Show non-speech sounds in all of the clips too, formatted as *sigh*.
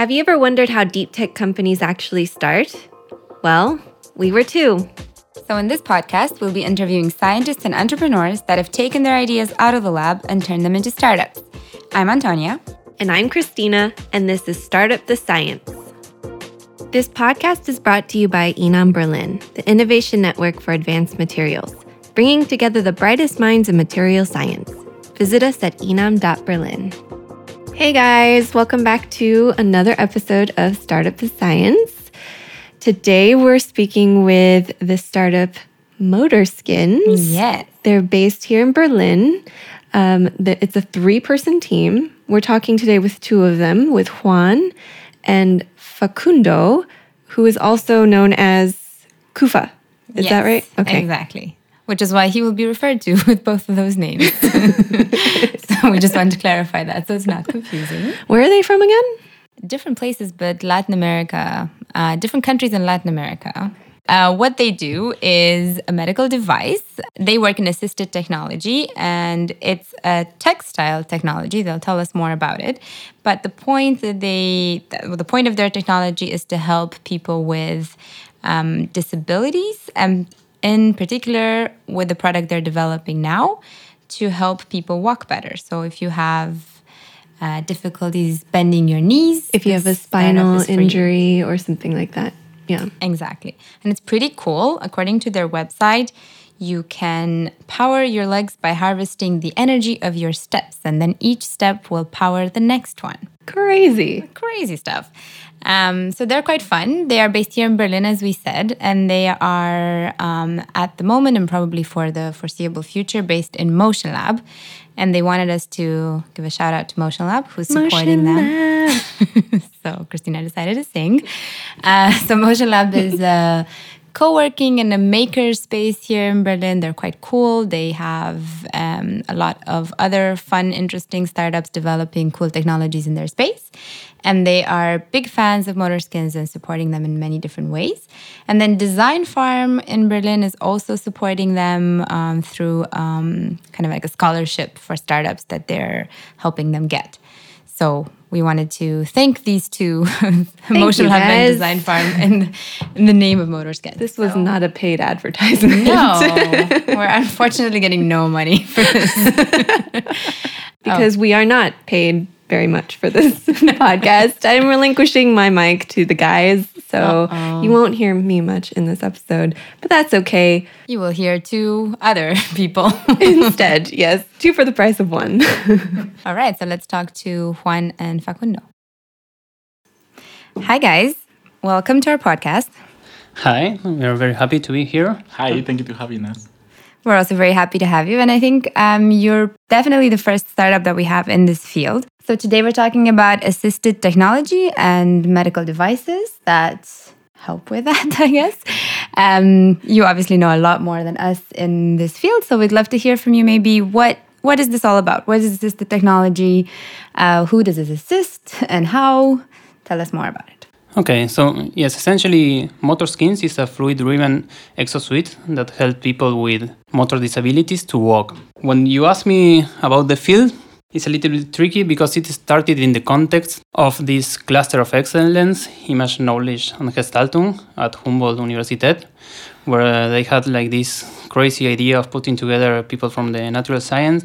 Have you ever wondered how deep tech companies actually start? Well, we were too. So, in this podcast, we'll be interviewing scientists and entrepreneurs that have taken their ideas out of the lab and turned them into startups. I'm Antonia. And I'm Christina, and this is Startup the Science. This podcast is brought to you by INAM Berlin, the Innovation Network for Advanced Materials, bringing together the brightest minds in material science. Visit us at inam.berlin. Hey guys, welcome back to another episode of Startup the Science. Today we're speaking with the startup Motorskins. Yes. They're based here in Berlin. Um, it's a three person team. We're talking today with two of them, with Juan and Facundo, who is also known as Kufa. Is yes, that right? Okay. Exactly which is why he will be referred to *laughs* with both of those names. *laughs* we just want to clarify that so it's not confusing. Where are they from again? Different places, but Latin America, uh, different countries in Latin America. Uh, what they do is a medical device. They work in assisted technology and it's a textile technology. They'll tell us more about it. But the point that they, the point of their technology is to help people with um, disabilities and in particular with the product they're developing now to help people walk better. So if you have uh, difficulties bending your knees, if you have a spinal injury or something like that. Yeah. Exactly. And it's pretty cool. According to their website, you can power your legs by harvesting the energy of your steps, and then each step will power the next one. Crazy. Crazy stuff. Um, so they're quite fun. They are based here in Berlin, as we said, and they are um, at the moment and probably for the foreseeable future based in Motion Lab. And they wanted us to give a shout out to Motion Lab, who's supporting Motion them. *laughs* so Christina decided to sing. Uh, so Motion Lab is a co-working and a maker space here in Berlin. They're quite cool. They have um, a lot of other fun, interesting startups developing cool technologies in their space. And they are big fans of Motorskins and supporting them in many different ways. And then Design Farm in Berlin is also supporting them um, through um, kind of like a scholarship for startups that they're helping them get. So we wanted to thank these two *laughs* Lab and Design Farm in, in the name of Motorskins. This was so. not a paid advertisement. No, *laughs* we're unfortunately getting no money for this. *laughs* because oh. we are not paid very much for this podcast. I'm relinquishing my mic to the guys, so Uh-oh. you won't hear me much in this episode, but that's okay. You will hear two other *laughs* people instead. *laughs* Yes, two for the price of one. *laughs* All right, so let's talk to Juan and Facundo. Hi, guys. Welcome to our podcast. Hi, we are very happy to be here. Hi, thank you for having us. We're also very happy to have you. And I think um, you're definitely the first startup that we have in this field. So today we're talking about assisted technology and medical devices that help with *laughs* that, I guess. Um, you obviously know a lot more than us in this field. So we'd love to hear from you maybe what what is this all about? What is assisted technology? Uh, who does this assist and how? Tell us more about it. Okay, so yes, essentially, Motor Skins is a fluid-driven exosuit that helps people with motor disabilities to walk. When you ask me about the field, it's a little bit tricky because it started in the context of this cluster of excellence, image knowledge and Gestaltung at Humboldt Universität, where they had like this crazy idea of putting together people from the natural science,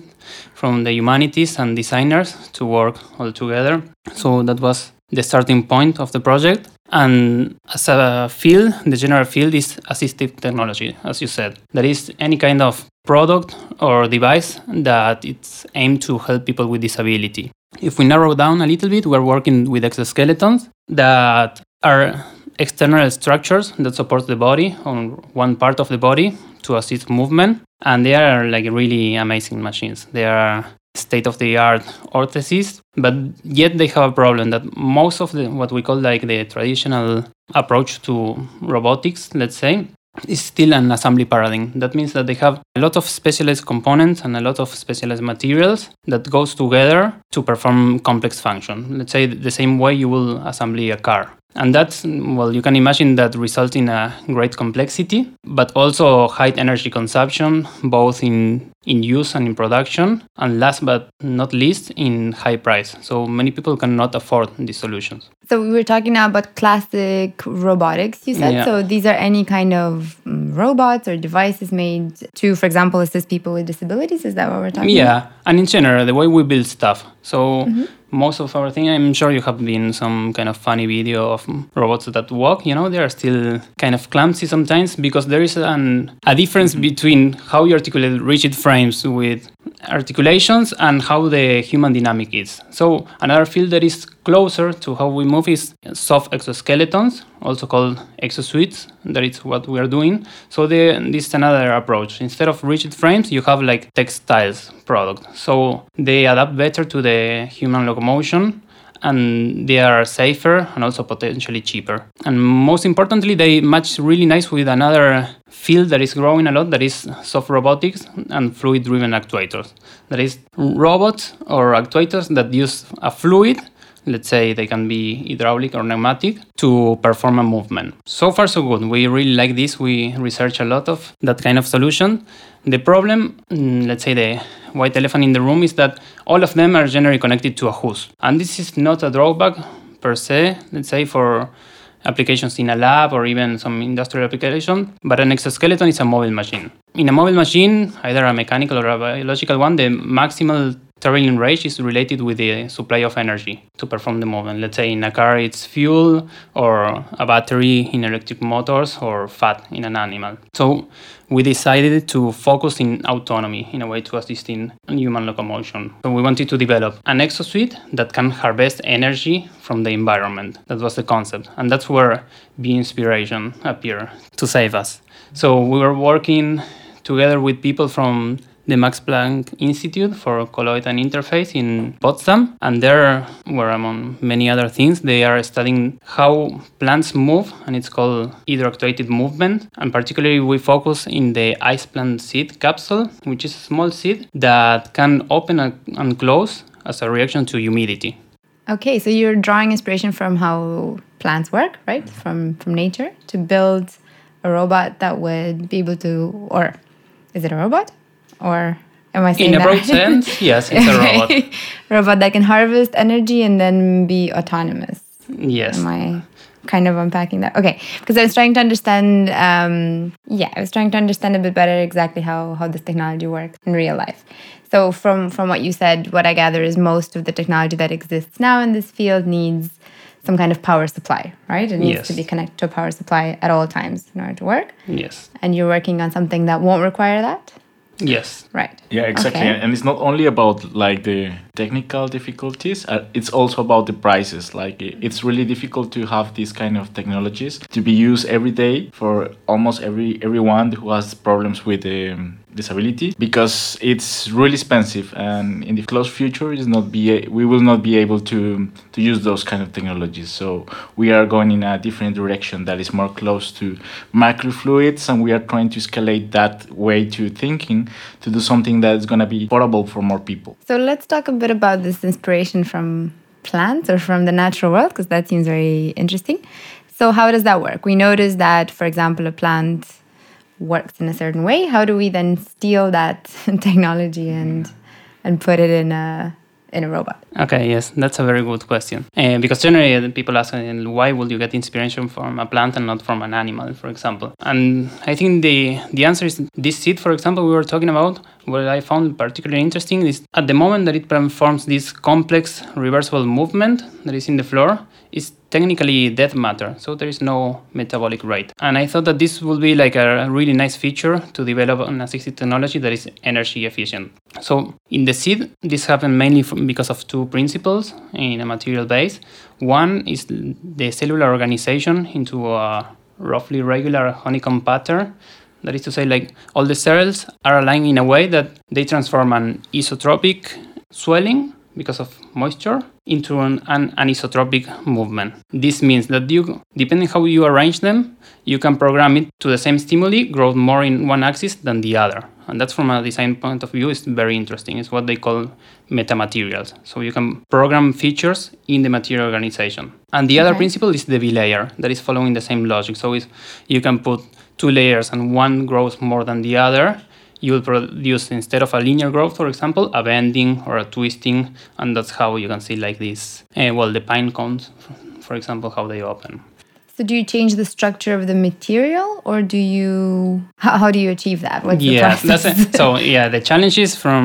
from the humanities and designers to work all together. So that was the starting point of the project. And as a field, the general field is assistive technology, as you said. That is any kind of product or device that it's aimed to help people with disability. If we narrow down a little bit, we're working with exoskeletons that are external structures that support the body on one part of the body to assist movement and they are like really amazing machines they are state of the art orthesis, but yet they have a problem that most of the what we call like the traditional approach to robotics, let's say, is still an assembly paradigm. That means that they have a lot of specialized components and a lot of specialized materials that goes together to perform complex function. Let's say the same way you will assemble a car. And that's, well, you can imagine that results in a great complexity, but also high energy consumption, both in in use and in production, and last but not least, in high price. So many people cannot afford these solutions. So we were talking now about classic robotics, you said. Yeah. So these are any kind of mm, robots or devices made to, for example, assist people with disabilities. Is that what we're talking about? Yeah, and in general, the way we build stuff. So most of our thing, I'm sure you have been some kind of funny video of robots that walk. You know, they are still kind of clumsy sometimes because there is an, a difference between how you articulate rigid frames with articulations and how the human dynamic is. So another field that is closer to how we move is soft exoskeletons, also called exosuits. That is what we are doing. So the, this is another approach. Instead of rigid frames, you have like textiles product. So they adapt better to the human locomotion and they are safer and also potentially cheaper. And most importantly, they match really nice with another field that is growing a lot that is soft robotics and fluid driven actuators. That is robots or actuators that use a fluid let's say they can be hydraulic or pneumatic to perform a movement so far so good we really like this we research a lot of that kind of solution the problem mm, let's say the white elephant in the room is that all of them are generally connected to a hose and this is not a drawback per se let's say for applications in a lab or even some industrial application, but an exoskeleton is a mobile machine. In a mobile machine, either a mechanical or a biological one, the maximal traveling range is related with the supply of energy to perform the movement. Let's say in a car it's fuel or a battery in electric motors or fat in an animal. So we decided to focus in autonomy in a way to assist in human locomotion. So we wanted to develop an exosuit that can harvest energy from the environment. That was the concept. And that's where the inspiration appeared to save us. So we were working together with people from the Max Planck Institute for Colloid and Interface in Potsdam. And there, where among many other things, they are studying how plants move, and it's called hydroactuated movement. And particularly, we focus in the ice plant seed capsule, which is a small seed that can open and close as a reaction to humidity. Okay, so you're drawing inspiration from how plants work, right? From from nature to build a robot that would be able to, or is it a robot? Or am I saying In a broad sense, *laughs* yes, it's a robot. *laughs* robot that can harvest energy and then be autonomous. Yes. Am I kind of unpacking that? Okay, because I was trying to understand. Um, yeah, I was trying to understand a bit better exactly how how this technology works in real life. So from from what you said, what I gather is most of the technology that exists now in this field needs some kind of power supply, right? It needs Yes. to be connected to a power supply at all times in order to work. Yes. And you're working on something that won't require that, Yes. right? Yeah, exactly. Okay. And it's not only about like the technical difficulties, uh, it's also about the prices. Like it's really difficult to have these kind of technologies to be used every day for almost every everyone who has problems with um, disability because it's really expensive and in the close future is not be we will not be able to to use those kind of technologies so we are going in a different direction that is more close to microfluids and we are trying to escalate that way to thinking to do something that is going to be portable for more people So let's talk a bit about this inspiration from plants or from the natural world, because that seems very interesting. So, how does that work? We notice that, for example, a plant works in a certain way. How do we then steal that *laughs* technology and and put it in a in a robot? Okay, yes, that's a very good question. Uh, because generally uh, people ask, uh, why would you get inspiration from a plant and not from an animal, for example? And I think the the answer is this seed, for example, we were talking about. What I found particularly interesting is at the moment that it performs this complex reversible movement that is in the floor, is technically dead matter, so there is no metabolic rate. And I thought that this would be like a really nice feature to develop an assisted technology that is energy efficient. So in the seed, this happened mainly because of two principles in a material base. One is the cellular organization into a roughly regular honeycomb pattern. That is to say, like all the cells are aligned in a way that they transform an isotropic swelling because of moisture into an, an anisotropic movement. This means that you, depending how you arrange them, you can program it to the same stimuli grow more in one axis than the other. And that's from a design point of view is very interesting. It's what they call metamaterials. So you can program features in the material organization. And the other principle is the bilayer that is following the same logic. So you can put two layers and one grows more than the other you will produce instead of a linear growth, for example, a bending or a twisting, and that's how you can see like this. Uh, well, the pine cones, for example, how they open. So do you change the structure of the material, or do you? How, how do you achieve that? What's yeah, the that's it. So yeah, the challenges from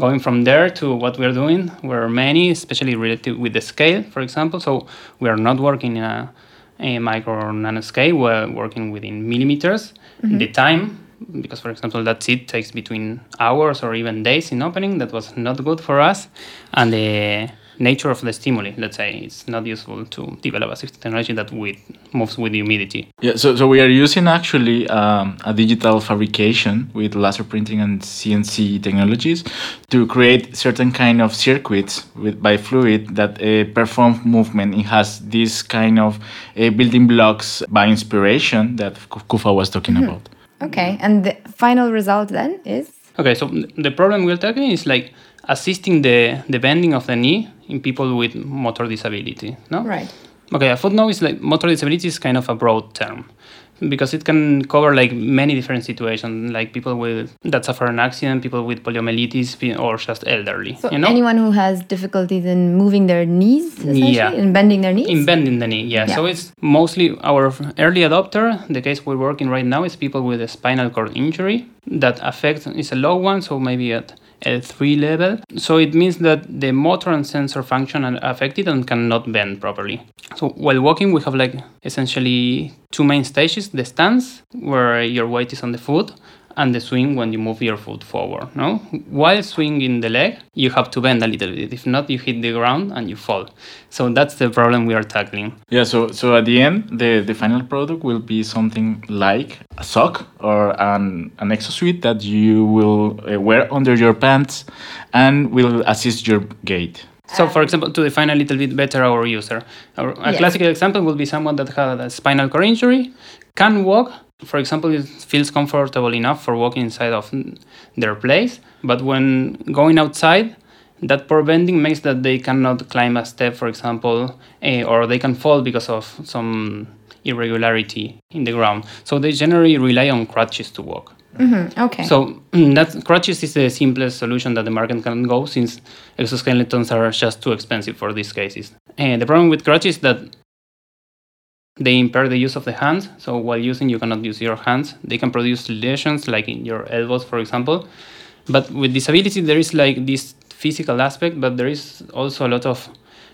going from there to what we're doing were many, especially related with the scale, for example. So we are not working in a, a micro or nano scale. We're working within millimeters. Mm-hmm. The time, because for example, that seed takes between hours or even days in opening. That was not good for us, and the nature of the stimuli. Let's say it's not useful to develop a safety technology that with, moves with humidity. Yeah, so, so we are using actually um, a digital fabrication with laser printing and CNC technologies to create certain kind of circuits with by fluid that uh, perform movement. It has this kind of uh, building blocks by inspiration that Kufa was talking about. Okay, and the final result then is Okay, so the problem we're tackling is like assisting the, the bending of the knee in people with motor disability. No? right. Okay, a footnote is like motor disability is kind of a broad term because it can cover like many different situations, like people with that suffer an accident, people with poliomyelitis, or just elderly. So you know, anyone who has difficulties in moving their knees, essentially, Yeah. in bending their knees. in bending the knee. Yeah. Yeah. so it's mostly our early adopter. The case we're working right now is people with a spinal cord injury that affects is a low one, so maybe at L3 level. So it means that the motor and sensor function are affected and cannot bend properly. So while walking, we have like essentially two main stages: the stance, where your weight is on the foot, and the swing when you move your foot forward. No, while swinging the leg, you have to bend a little bit. If not, you hit the ground and you fall. So that's the problem we are tackling. Yeah, so so at the end, the, the final product will be something like a sock or an, an exosuit that you will uh, wear under your pants and will assist your gait. So, for example, to define a little bit better our user, our, a Yes. classical example would be someone that had a spinal cord injury, can walk. For example, it feels comfortable enough for walking inside of their place, but when going outside, that poor bending makes that they cannot climb a step, for example, eh, or they can fall because of some irregularity in the ground. So they generally rely on crutches to walk. Mhm, Okay. So *clears throat* that crutches is the simplest solution that the market can go since exoskeletons are just too expensive for these cases. And the problem with crutches is that they impair the use of the hands. So while using, you cannot use your hands. They can produce lesions, like in your elbows, for example. But with disability, there is like this physical aspect, but there is also a lot of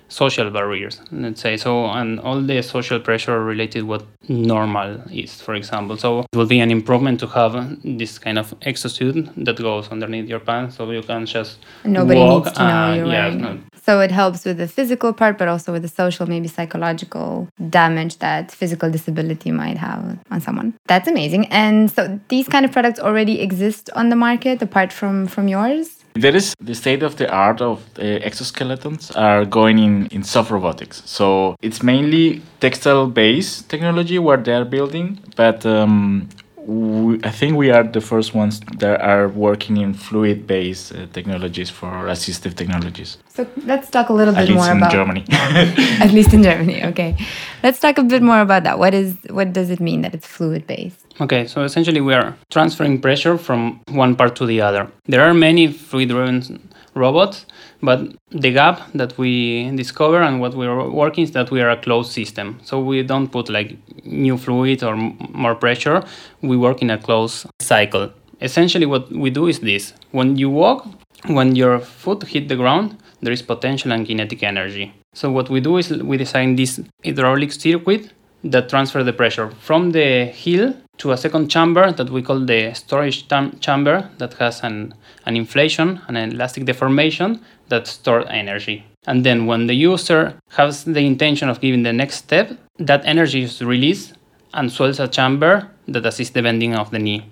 social barriers let's say so and all the social pressure related what normal is for example so it will be an improvement to have this kind of exosuit that goes underneath your pants so you can just Nobody walk needs to know you're yeah. So it helps with the physical part, but also with the social, maybe psychological damage that physical disability might have on someone. That's amazing. And so these kind of products already exist on the market apart from from yours. There is the state of the art of uh, exoskeletons are going in, in soft robotics. So it's mainly textile based technology what they're building, but um, we, I think we are the first ones that are working in fluid based uh, technologies for assistive technologies. So let's talk a little At bit least more in about Germany. *laughs* *laughs* at least in Germany. Okay, let's talk a bit more about that. What is what does it mean that it's fluid based? Okay, so essentially we are transferring pressure from one part to the other. There are many fluid-driven robots, but the gap that we discover and what we're working is that we are a closed system. So we don't put like new fluid or more pressure. We work in a closed cycle. Essentially, what we do is this: when you walk, when your foot hit the ground, there is potential and kinetic energy. So what we do is we design this hydraulic circuit that transfer the pressure from the heel to a second chamber that we call the storage tam- chamber that has an, an inflation, an elastic deformation that store energy. And then when the user has the intention of giving the next step, that energy is released and swells a chamber that assists the bending of the knee.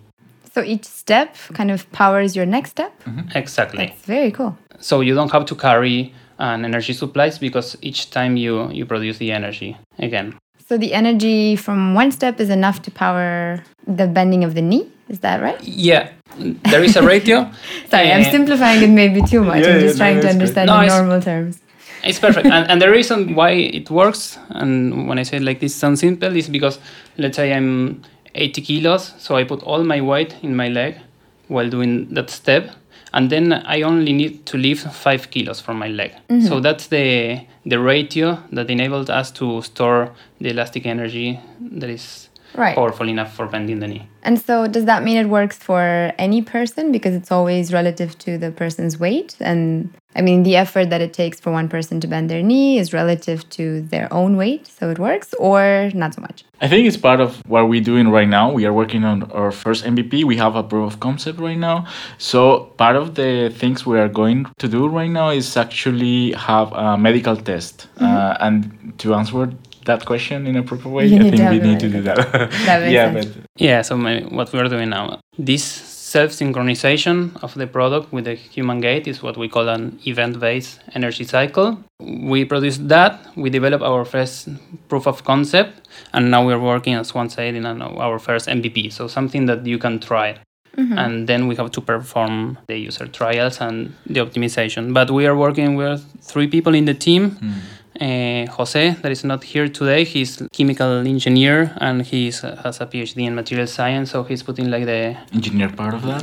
So each step kind of powers your next step. Mm-hmm. Exactly. That's very cool. So you don't have to carry an energy supplies because each time you, you produce the energy again. So the energy from one step is enough to power the bending of the knee. Is that right? Yeah, there is a ratio. *laughs* Sorry, I'm Uh, simplifying it maybe too much. Yeah, I'm just yeah, no, trying to understand No, in normal terms. It's perfect. and, and the reason why it works, and when I say like this sounds simple, is because let's say I'm 80 kilos, so I put all my weight in my leg while doing that step and then I only need to lift five kilos from my leg. Mm-hmm. So that's the the ratio that enabled us to store the elastic energy that is Right. powerful enough for bending the knee. And so, does that mean it works for any person because it's always relative to the person's weight? And I mean, the effort that it takes for one person to bend their knee is relative to their own weight, so it works, or not so much? I think it's part of what we're doing right now. We are working on our first MVP. We have a proof of concept right now. So part of the things we are going to do right now is actually have a medical test. Uh, and to answer that question in a proper way, You I think we need to do that. *laughs* That yeah, sense. but Yeah, so my, what we are doing now, this self-synchronization of the product with the human gait is what we call an event-based energy cycle. We produce that, we develop our first proof of concept, and now we're working, as Juan said, in an- our first MVP, so something that you can try. Mm-hmm. And then we have to perform the user trials and the optimization. But we are working with three people in the team. Mm. Uh, Jose, that is not here today, he's chemical engineer and he has a PhD in material science, so he's putting like the engineer part of that.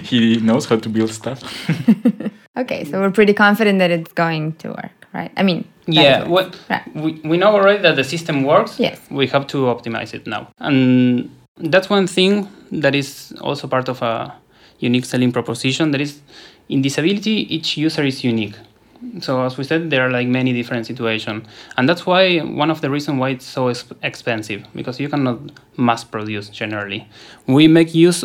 *laughs* he knows how to build stuff. *laughs* Okay, so we're pretty confident that it's going to work, right? I mean, yeah. works. What Right. we, we know already that the system works. Yes. We have to optimize it now, and that's one thing that is also part of a unique selling proposition. That is, in disability, each user is unique. So as we said, there are like many different situations, and that's why one of the reasons why it's so expensive because you cannot mass produce generally. We make use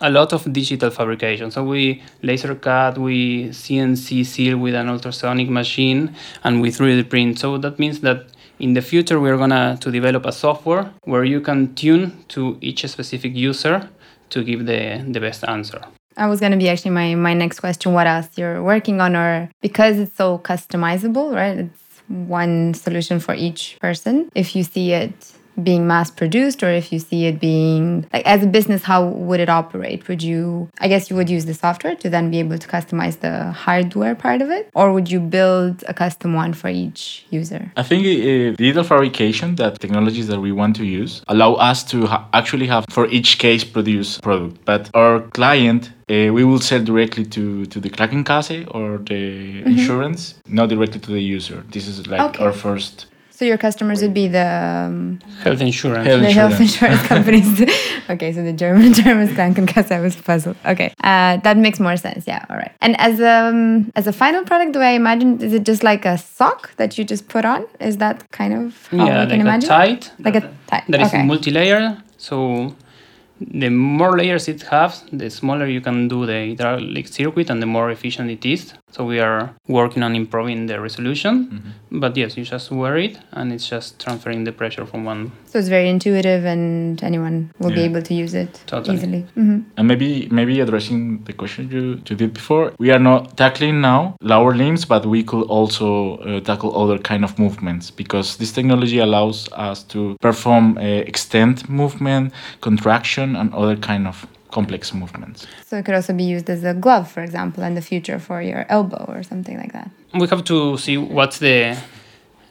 a lot of digital fabrication. So we laser cut, we CNC seal with an ultrasonic machine, and we 3D print. So that means that in the future we're gonna to develop a software where you can tune to each specific user to give the, the best answer. I was going to be actually my, my next question what else you're working on, or because it's so customizable, right? It's one solution for each person. If you see it being mass produced, or if you see it being like as a business, how would it operate? Would you, I guess you would use the software to then be able to customize the hardware part of it, or would you build a custom one for each user? I think uh, digital fabrication, that technologies that we want to use, allow us to ha- actually have for each case produce product. But our client, uh, we will sell directly to to the Krankenkasse or the insurance, not directly to the user. This is like Okay. our first. So your customers would be the um, Health insurance. Health the health insurance. insurance companies. *laughs* okay, so the German term is Krankenkasse. I was puzzled. Okay, uh, that makes more sense. Yeah, all right. And as um as a final product, do I imagine is it just like a sock that you just put on? Is that kind of how yeah, I can like imagine? a tight. Like a tight. That is okay. multi-layer. So the more layers it has, the smaller you can do the hydraulic circuit and the more efficient it is. So we are working on improving the resolution. Mm-hmm. But yes, you just wear it and it's just transferring the pressure from one. so it's very intuitive, and anyone will be able to use it Totally. easily. hmm And maybe maybe addressing the question you, you did before, we are not tackling now lower limbs, but we could also uh, tackle other kind of movements because this technology allows us to perform uh, extend movement, contraction, and other kind of complex movements. So it could also be used as a glove, for example, in the future for your elbow or something like that. We have to see what's the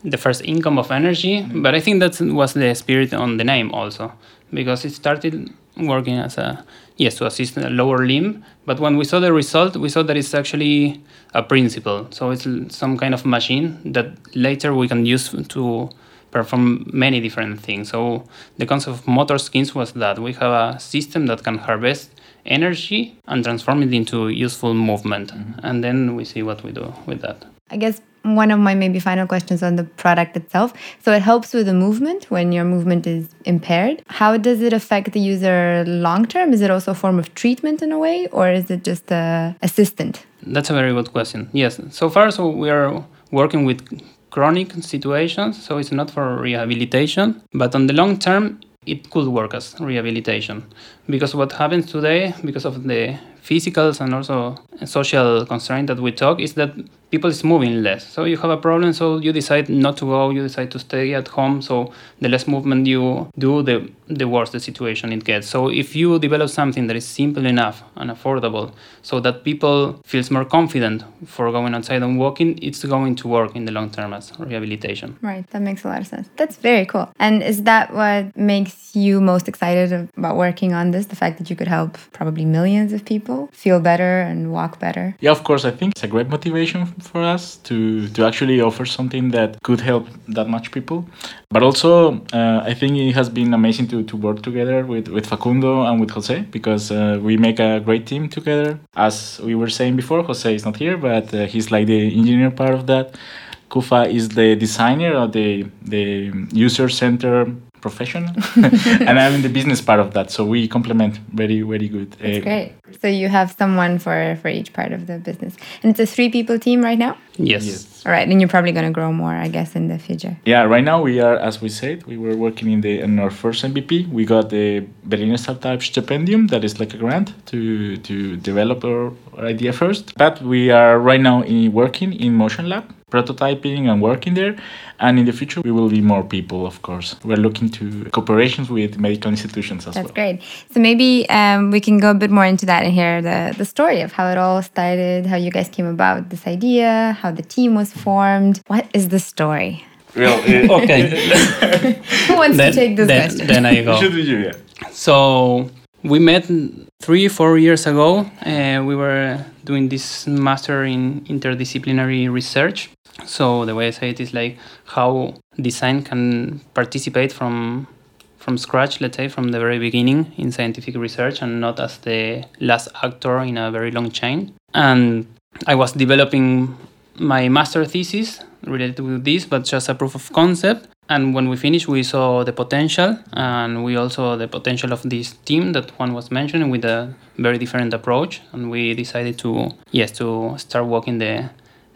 the first income of energy, mm-hmm. but I think that was the spirit on the name also, because it started working as a yes to assist a lower limb, but when we saw the result, we saw that it's actually a principle. So it's some kind of machine that later we can use to perform many different things. So the concept of motor skins was that we have a system that can harvest energy and transform it into useful movement, mm-hmm. and then we see what we do with that. I guess one of my maybe final questions on the product itself. So it helps with the movement when your movement is impaired. How does it affect the user long term? Is it also a form of treatment in a way, or is it just a assistant? That's a very good question. Yes, so far, so we are working with chronic situations, so it's not for rehabilitation, but on the long term, it could work as rehabilitation. Because what happens today, because of the physicals and also social constraint that we talk, is that people is moving less. So you have a problem, so you decide not to go, you decide to stay at home. So the less movement you do, the the worse the situation it gets. So if you develop something that is simple enough and affordable, so that people feels more confident for going outside and walking, it's going to work in the long term as rehabilitation. Right, that makes a lot of sense. That's very cool. And is that what makes you most excited about working on this the fact that you could help probably millions of people feel better and walk better. Yeah, of course. I think it's a great motivation for us to to actually offer something that could help that much people. But also, uh, I think it has been amazing to, to work together with, with Facundo and with Jose because uh, we make a great team together. As we were saying before, Jose is not here, but uh, he's like the engineer part of that. Kufa is the designer of the the user center professional, *laughs* and I'm in the business part of that. So we complement very very good. That's uh, great. So you have someone for for each part of the business, and it's a three people team right now. Yes. yes. All right, and you're probably going to grow more, I guess, in the future. Yeah, right now we are, as we said, we were working in the in our first MVP. We got the Berliner Startup Stipendium, that is like a grant to to develop our, our idea first. But we are right now in, working in Motion Lab prototyping and working there. And in the future, we will be more people, of course. We're looking to cooperations with medical institutions as That's well. great. So maybe um, we can go a bit more into that and hear the, the story of how it all started, how you guys came about this idea, how the team was formed. What is the story? Well, *laughs* uh, okay. *laughs* Who wants then, to take this then, question? Then I go. Should you, yeah. So we met three, four years ago. Uh, we were doing this master in interdisciplinary research. So the way I say it is like how design can participate from from scratch, let's say from the very beginning in scientific research, and not as the last actor in a very long chain. And I was developing my master thesis related with this, but just a proof of concept. And when we finished, we saw the potential, and we also the potential of this team that Juan was mentioning with a very different approach. And we decided to yes to start walking the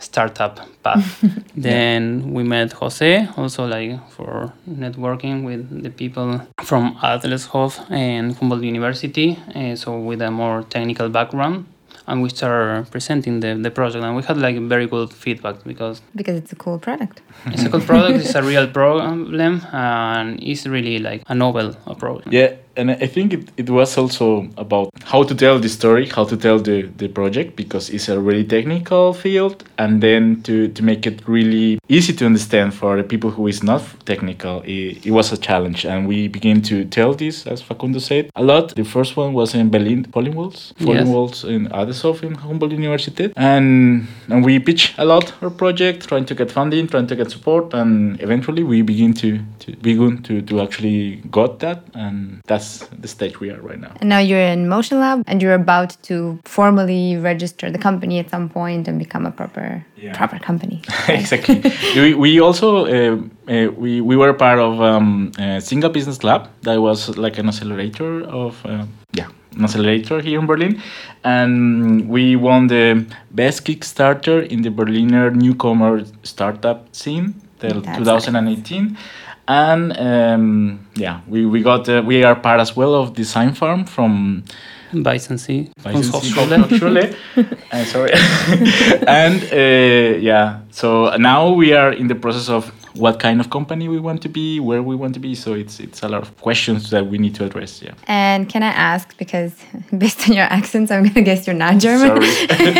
startup path. *laughs* then we met Jose, also like for networking with the people from Adlershof and Humboldt University, uh, so with a more technical background. And we started presenting the, the project. And we had like very good feedback because because it's a cool product. It's a cool product. It's a *laughs* real problem and it's really like a novel approach. Yeah and I think it, it was also about how to tell the story, how to tell the, the project, because it's a really technical field, and then to, to make it really easy to understand for the people who is not technical, it, it was a challenge. And we began to tell this, as Facundo said, a lot. The first one was in Berlin, Falling Walls, Pollenwalls yes. in Adlershof in Humboldt University. And, and we pitched a lot our project, trying to get funding, trying to get support, and eventually we begin to, to begin to, to actually got that, and that's that's the stage we are right now. And now you're in Motion Lab and you're about to formally register the company at some point and become a proper yeah. proper company. *laughs* Exactly. we, we also uh, uh, we, we were part of um, SINGA Business Lab that was like an accelerator of uh, yeah an accelerator here in Berlin, and we won the best Kickstarter in the Berliner newcomer startup scene, the 2018. Nice and um, yeah, we, we got uh, we are part as well of Design Farm from Weißensee, *laughs* Weißensee uh, sorry, *laughs* and uh, yeah, so now we are in the process of what kind of company we want to be, where we want to be. So it's it's a lot of questions that we need to address. Yeah. And can I ask because *laughs* based on your accents, I'm gonna guess you're not German. Sorry.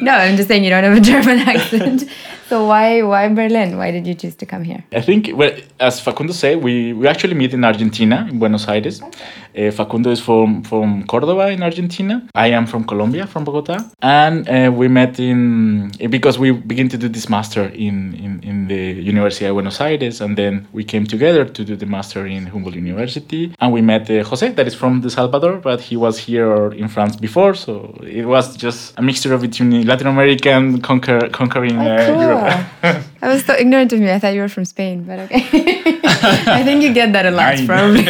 no, I'm just saying you don't have a German accent. So why why Berlin? Why did you choose to come here? I think well, as Facundo said, we, we actually meet in Argentina, in Buenos Aires. Uh, Facundo is from from Cordoba in Argentina. I am from Colombia, from Bogota, and uh, we met in because we begin to do this master in, in in the University of Buenos Aires, and then we came together to do the master in Humboldt University, and we met uh, Jose, that is from El Salvador, but he was here in France before, so it was just a mixture of between Latin American conquer, conquering oh, uh, cool. Europe. I was so ignorant of me. I thought you were from Spain, but okay. *laughs* I think you get that a lot, probably.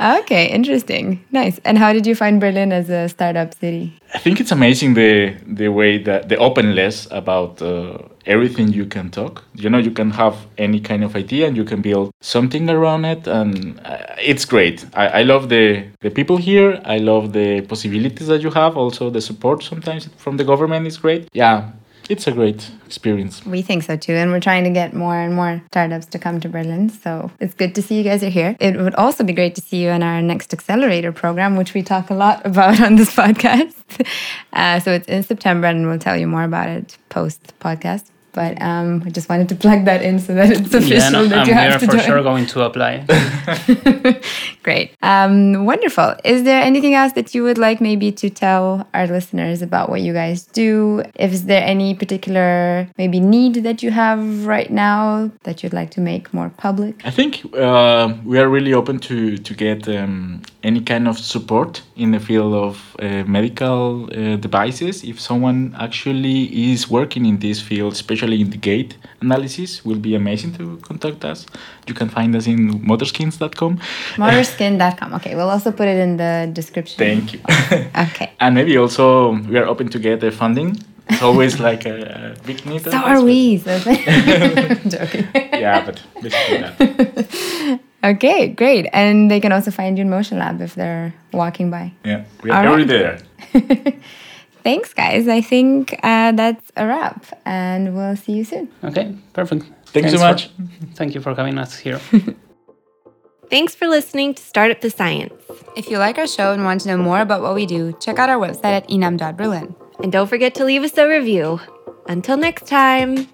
*laughs* okay, interesting. Nice. And how did you find Berlin as a startup city? I think it's amazing the the way that the openness about uh, everything you can talk. You know, you can have any kind of idea and you can build something around it, and uh, it's great. I, I love the the people here. I love the possibilities that you have. Also, the support sometimes from the government is great. Yeah, it's a great experience. We think so too. And we're trying to get more and more startups to come to Berlin. So it's good to see you guys are here. It would also be great to see you in our next accelerator program, which we talk a lot *laughs* about on this podcast. Uh, so it's in September, and we'll tell you more about it post podcast. But um, I just wanted to plug that in so that it's official yeah, no, that and you we have are to for join. sure going to apply. *laughs* Great. Um, wonderful. Is there anything else that you would like maybe to tell our listeners about what you guys do? If is there any particular maybe need that you have right now that you'd like to make more public? I think uh, we are really open to to get um, any kind of support in the field of uh, medical uh, devices. If someone actually is working in this field, especially in the gait analysis, will be amazing to contact us. You can find us in motorskins.com. Motorskin.com. Okay, we'll also put it in the description. Thank you. *laughs* Okay. and maybe also we are open to get the funding. It's always *laughs* like a, a big need. So are we. So *laughs* joking. Yeah, but basically that. Okay, great. And they can also find you in Motion Lab if they're walking by. Yeah, we All are right. there. Thanks, guys. I think uh, that's a wrap, and we'll see you soon. Okay, perfect. Thank you so much. for- *laughs* thank you for having us here. *laughs* Thanks for listening to Startup the Science. If you like our show and want to know more about what we do, check out our website at inam.berlin. And don't forget to leave us a review. Until next time.